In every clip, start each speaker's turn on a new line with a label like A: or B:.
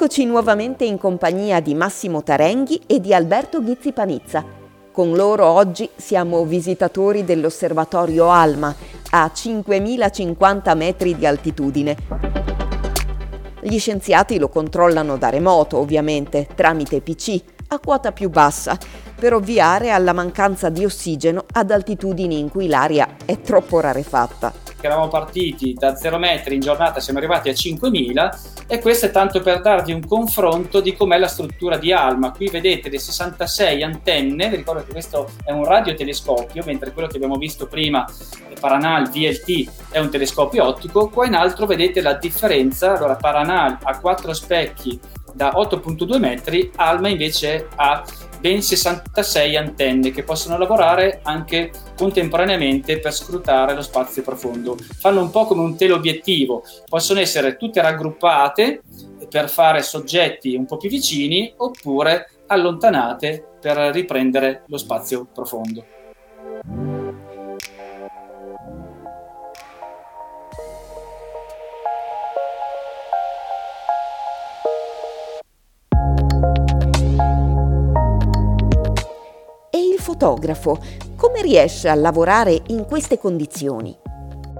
A: Eccoci nuovamente in compagnia di Massimo Tarenghi e di Alberto Ghizzi Panizza. Con loro oggi siamo visitatori dell'osservatorio Alma a 5050 metri di altitudine. Gli scienziati lo controllano da remoto, ovviamente, tramite PC, a quota più bassa, per ovviare alla mancanza di ossigeno ad altitudini in cui l'aria è troppo rarefatta
B: che eravamo partiti da 0 metri in giornata siamo arrivati a 5000 e questo è tanto per darvi un confronto di com'è la struttura di Alma. Qui vedete le 66 antenne, vi ricordo che questo è un radiotelescopio, mentre quello che abbiamo visto prima, Paranal VLT, è un telescopio ottico. Qua in alto vedete la differenza, allora Paranal ha 4 specchi da 8.2 metri, Alma invece ha ben 66 antenne che possono lavorare anche contemporaneamente per scrutare lo spazio profondo. Fanno un po' come un teleobiettivo, possono essere tutte raggruppate per fare soggetti un po' più vicini oppure allontanate per riprendere lo spazio profondo.
A: Fotografo, come riesce a lavorare in queste condizioni?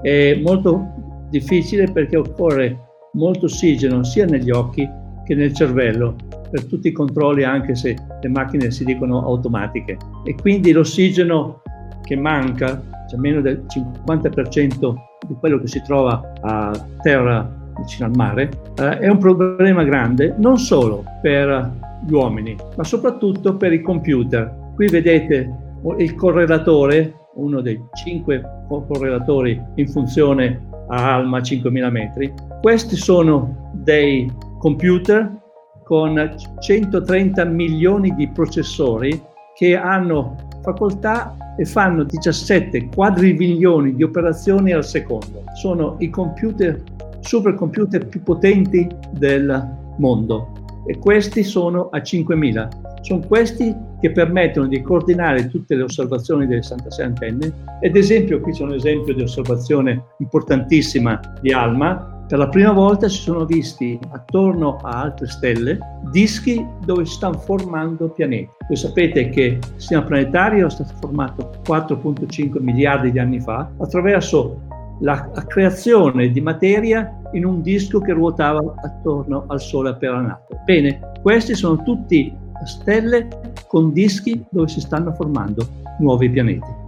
C: È molto difficile perché occorre molto ossigeno sia negli occhi che nel cervello per tutti i controlli anche se le macchine si dicono automatiche. E quindi l'ossigeno che manca, cioè meno del 50% di quello che si trova a terra vicino al mare, eh, è un problema grande non solo per gli uomini ma soprattutto per i computer Qui vedete il correlatore, uno dei cinque correlatori in funzione a Alma 5000 metri. Questi sono dei computer con 130 milioni di processori che hanno facoltà e fanno 17 quadrilioni di operazioni al secondo. Sono i computer, supercomputer più potenti del mondo e questi sono a 5000. Sono questi che permettono di coordinare tutte le osservazioni delle 66 antenne. Ed esempio, qui c'è un esempio di osservazione importantissima di ALMA. Per la prima volta si sono visti attorno a altre stelle dischi dove si stanno formando pianeti. Voi sapete che il sistema planetario è stato formato 4.5 miliardi di anni fa attraverso la, creazione di materia in un disco che ruotava attorno al Sole appena nato. Bene, questi sono tutti stelle con dischi dove si stanno formando nuovi pianeti.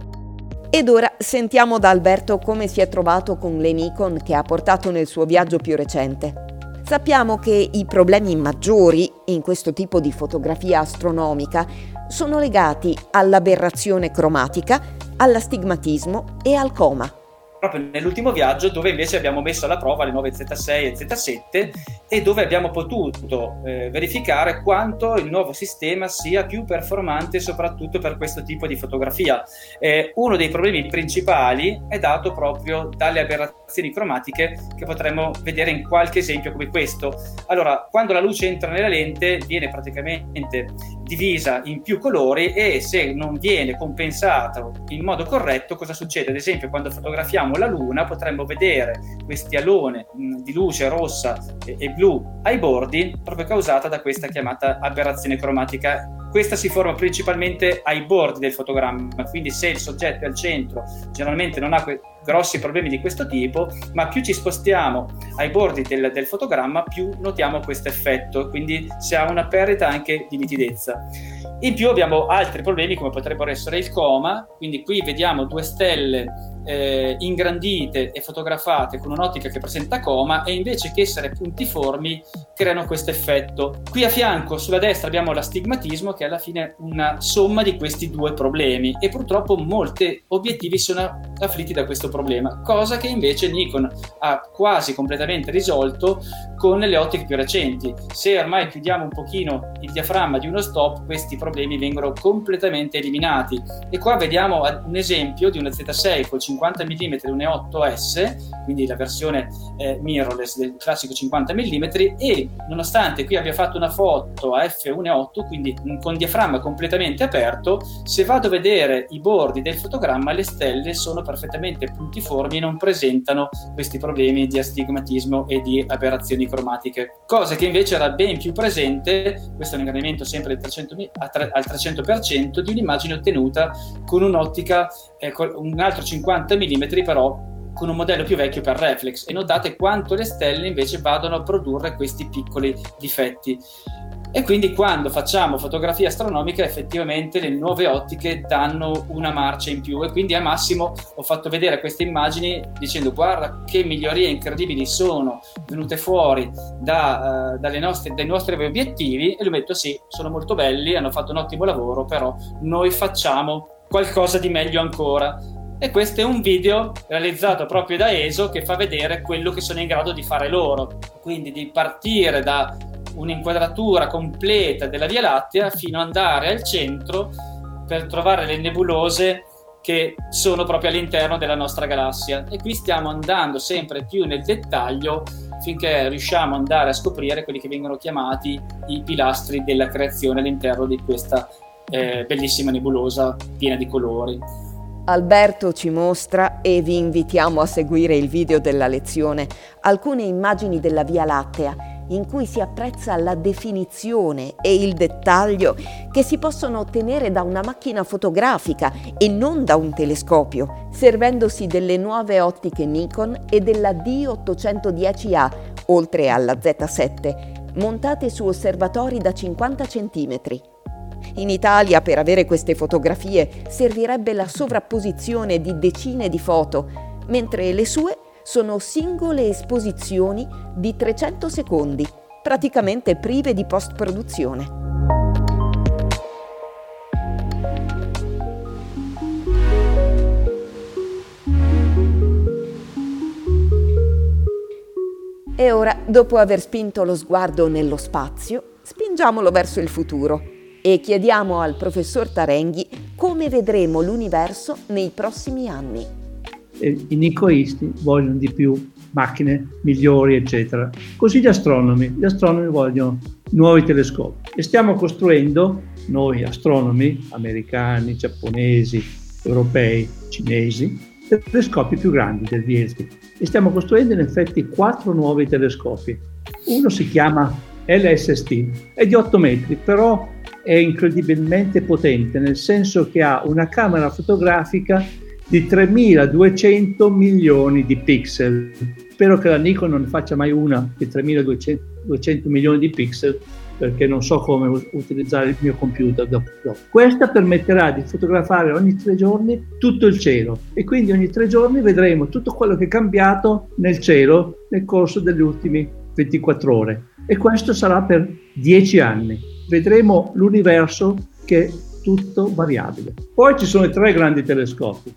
A: Ed ora sentiamo da Alberto come si è trovato con le Nikon che ha portato nel suo viaggio più recente. Sappiamo che i problemi maggiori in questo tipo di fotografia astronomica sono legati all'aberrazione cromatica, all'astigmatismo e al coma
B: proprio nell'ultimo viaggio dove invece abbiamo messo alla prova le nuove Z6 e Z7 e dove abbiamo potuto eh, verificare quanto il nuovo sistema sia più performante soprattutto per questo tipo di fotografia. Eh, uno dei problemi principali è dato proprio dalle aberrazioni cromatiche che potremmo vedere in qualche esempio come questo. Allora, quando la luce entra nella lente viene praticamente divisa in più colori e se non viene compensato in modo corretto cosa succede? Ad esempio quando fotografiamo la Luna potremmo vedere questi alone di luce rossa e, e blu ai bordi proprio causata da questa chiamata aberrazione cromatica questa si forma principalmente ai bordi del fotogramma, quindi se il soggetto è al centro generalmente non ha que- grossi problemi di questo tipo, ma più ci spostiamo ai bordi del, del fotogramma più notiamo questo effetto, quindi si ha una perdita anche di nitidezza. In più abbiamo altri problemi come potrebbero essere il coma, quindi qui vediamo due stelle eh, ingrandite e fotografate con un'ottica che presenta coma e invece che essere puntiformi creano questo effetto. Qui a fianco sulla destra abbiamo l'astigmatismo che è alla fine una somma di questi due problemi e purtroppo molti obiettivi sono afflitti da questo problema, cosa che invece Nikon ha quasi completamente risolto con le ottiche più recenti. Se ormai chiudiamo un pochino il diaframma di uno stop, questi problemi vengono completamente eliminati. E qua vediamo un esempio di una Z6 col 50 mm 1.8S, quindi la versione eh, mirrorless del classico 50 mm e nonostante qui abbia fatto una foto a f1.8, quindi con diaframma completamente aperto, se vado a vedere i bordi del fotogramma le stelle sono perfettamente puntiformi e non presentano questi problemi di astigmatismo e di aberrazioni cromatiche. Cosa che invece era ben più presente, questo è un ingrandimento sempre al 300%, di un'immagine ottenuta con un'ottica, eh, un altro 50 mm però con un modello più vecchio per reflex. E notate quanto le stelle invece vadano a produrre questi piccoli difetti. E quindi quando facciamo fotografia astronomica effettivamente le nuove ottiche danno una marcia in più. E quindi a Massimo ho fatto vedere queste immagini dicendo guarda che migliorie incredibili sono venute fuori da, uh, nostre, dai nostri obiettivi. E lui detto sì, sono molto belli, hanno fatto un ottimo lavoro, però noi facciamo qualcosa di meglio ancora e questo è un video realizzato proprio da ESO che fa vedere quello che sono in grado di fare loro, quindi di partire da un'inquadratura completa della Via Lattea fino ad andare al centro per trovare le nebulose che sono proprio all'interno della nostra galassia e qui stiamo andando sempre più nel dettaglio finché riusciamo ad andare a scoprire quelli che vengono chiamati i pilastri della creazione all'interno di questa eh, bellissima nebulosa piena di colori.
A: Alberto ci mostra, e vi invitiamo a seguire il video della lezione, alcune immagini della Via Lattea in cui si apprezza la definizione e il dettaglio che si possono ottenere da una macchina fotografica e non da un telescopio, servendosi delle nuove ottiche Nikon e della D810A, oltre alla Z7, montate su osservatori da 50 cm. In Italia per avere queste fotografie servirebbe la sovrapposizione di decine di foto, mentre le sue sono singole esposizioni di 300 secondi, praticamente prive di post-produzione. E ora, dopo aver spinto lo sguardo nello spazio, spingiamolo verso il futuro e chiediamo al professor Tarenghi come vedremo l'universo nei prossimi anni
C: i nicoisti vogliono di più macchine migliori, eccetera. Così gli astronomi, gli astronomi vogliono nuovi telescopi e stiamo costruendo, noi astronomi, americani, giapponesi, europei, cinesi, telescopi più grandi del Bielski e stiamo costruendo in effetti quattro nuovi telescopi. Uno si chiama LSST, è di 8 metri, però è incredibilmente potente, nel senso che ha una camera fotografica di 3200 milioni di pixel. Spero che la Nikon non faccia mai una di 3200 milioni di pixel perché non so come utilizzare il mio computer dopo. Questa permetterà di fotografare ogni tre giorni tutto il cielo e quindi ogni tre giorni vedremo tutto quello che è cambiato nel cielo nel corso delle ultime 24 ore e questo sarà per 10 anni. Vedremo l'universo che tutto variabile. Poi ci sono i tre grandi telescopi,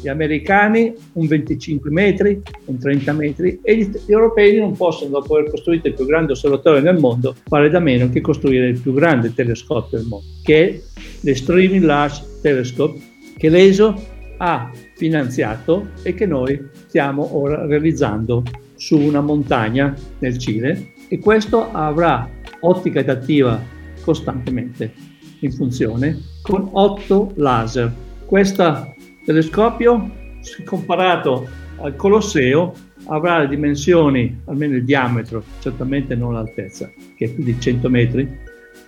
C: gli, americani un 25 metri, un 30 metri e gli, europei non possono, dopo aver costruito il più grande osservatorio nel mondo, fare da meno che costruire il più grande telescopio del mondo, che è l'Extremely Large Telescope, che l'ESO ha finanziato e che noi stiamo ora realizzando su una montagna nel Cile e questo avrà ottica adattiva costantemente in funzione con 8 laser. Questo telescopio, comparato al Colosseo, avrà le dimensioni, almeno il diametro, certamente non l'altezza, che è più di 100 metri,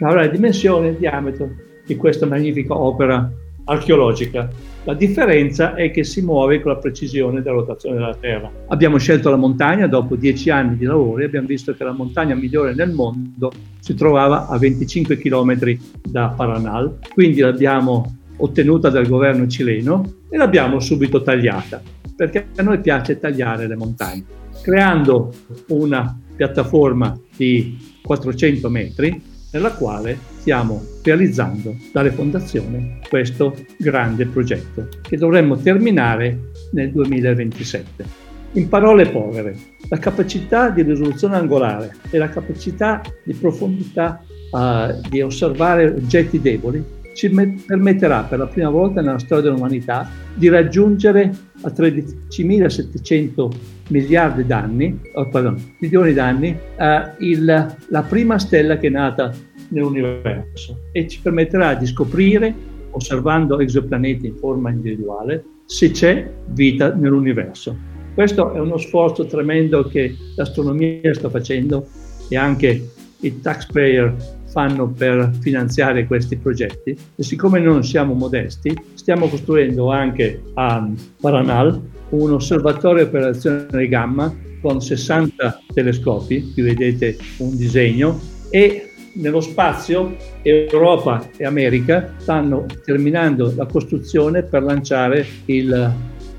C: avrà le dimensioni e il diametro di questa magnifica opera archeologica. La differenza è che si muove con la precisione della rotazione della Terra. Abbiamo scelto la montagna dopo dieci anni di lavoro e abbiamo visto che la montagna migliore nel mondo si trovava a 25 km da Paranal, quindi l'abbiamo ottenuta dal governo cileno e l'abbiamo subito tagliata, perché a noi piace tagliare le montagne, creando una piattaforma di 400 metri nella quale stiamo realizzando dalle fondazioni questo grande progetto che dovremmo terminare nel 2027. In parole povere, la capacità di risoluzione angolare e la capacità di profondità uh, di osservare oggetti deboli ci permetterà per la prima volta nella storia dell'umanità di raggiungere a 13.700 miliardi d'anni, oh, pardon, milioni d'anni, eh, il, la prima stella che è nata nell'universo e ci permetterà di scoprire osservando esopianeti in forma individuale, se c'è vita nell'universo. Questo è uno sforzo tremendo che l'astronomia sta facendo e anche i taxpayer fanno per finanziare questi progetti e siccome non siamo modesti stiamo costruendo anche a Paranal un osservatorio per azione gamma con 60 telescopi, qui vedete un disegno, e nello spazio Europa e America stanno terminando la costruzione per lanciare il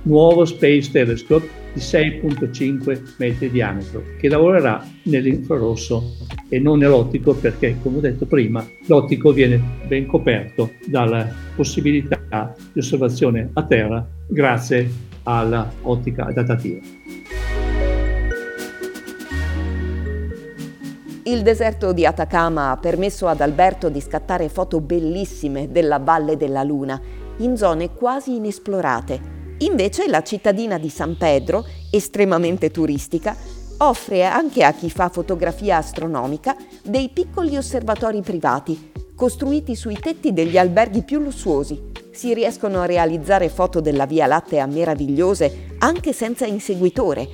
C: nuovo Space Telescope di 6.5 metri di diametro che lavorerà nell'infrarosso e non nell'ottico perché come ho detto prima l'ottico viene ben coperto dalla possibilità di osservazione a terra grazie all'ottica adattativa.
A: Il deserto di Atacama ha permesso ad Alberto di scattare foto bellissime della Valle della Luna, in zone quasi inesplorate. Invece la cittadina di San Pedro, estremamente turistica, offre anche a chi fa fotografia astronomica dei piccoli osservatori privati, costruiti sui tetti degli alberghi più lussuosi. Si riescono a realizzare foto della Via Lattea meravigliose anche senza inseguitore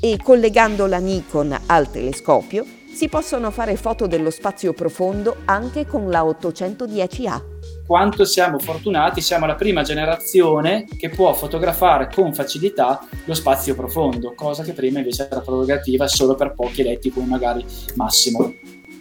A: e collegando la Nikon al telescopio si possono fare foto dello spazio profondo anche con la 810A.
B: Quanto siamo fortunati, siamo la prima generazione che può fotografare con facilità lo spazio profondo, cosa che prima invece era prerogativa solo per pochi eletti come magari Massimo.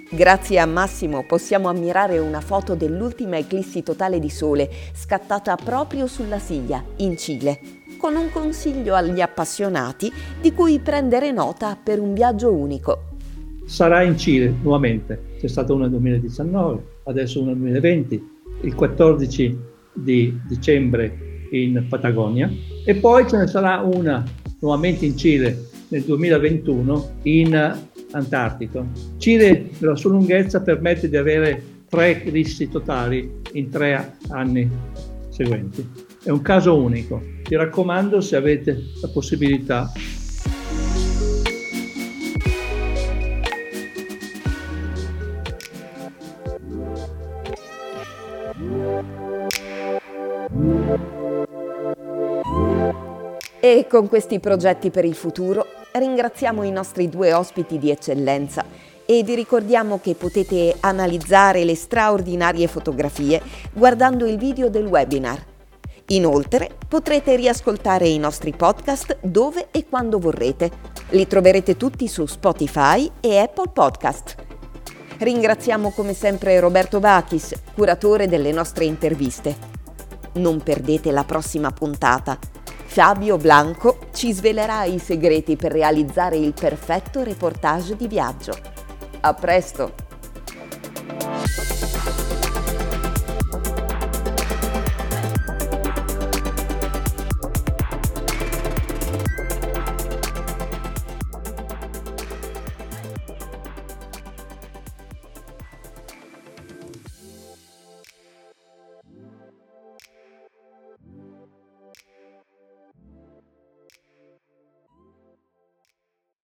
A: Grazie a Massimo possiamo ammirare una foto dell'ultima eclissi totale di sole scattata proprio sulla Siglia, in Cile, con un consiglio agli appassionati di cui prendere nota per un viaggio unico
C: sarà in Cile nuovamente. C'è stata una nel 2019, adesso una nel 2020, il 14 di dicembre in Patagonia e poi ce ne sarà una nuovamente in Cile nel 2021 in Antartico. Cile, per la sua lunghezza, permette di avere tre eclissi totali in tre anni seguenti. È un caso unico. Ti raccomando, se avete la possibilità,
A: E con questi progetti per il futuro ringraziamo i nostri due ospiti di eccellenza e vi ricordiamo che potete analizzare le straordinarie fotografie guardando il video del webinar. Inoltre potrete riascoltare i nostri podcast dove e quando vorrete. Li troverete tutti su Spotify e Apple Podcast. Ringraziamo come sempre Roberto Bachis, curatore delle nostre interviste. Non perdete la prossima puntata Fabio Blanco ci svelerà i segreti per realizzare il perfetto reportage di viaggio. A presto!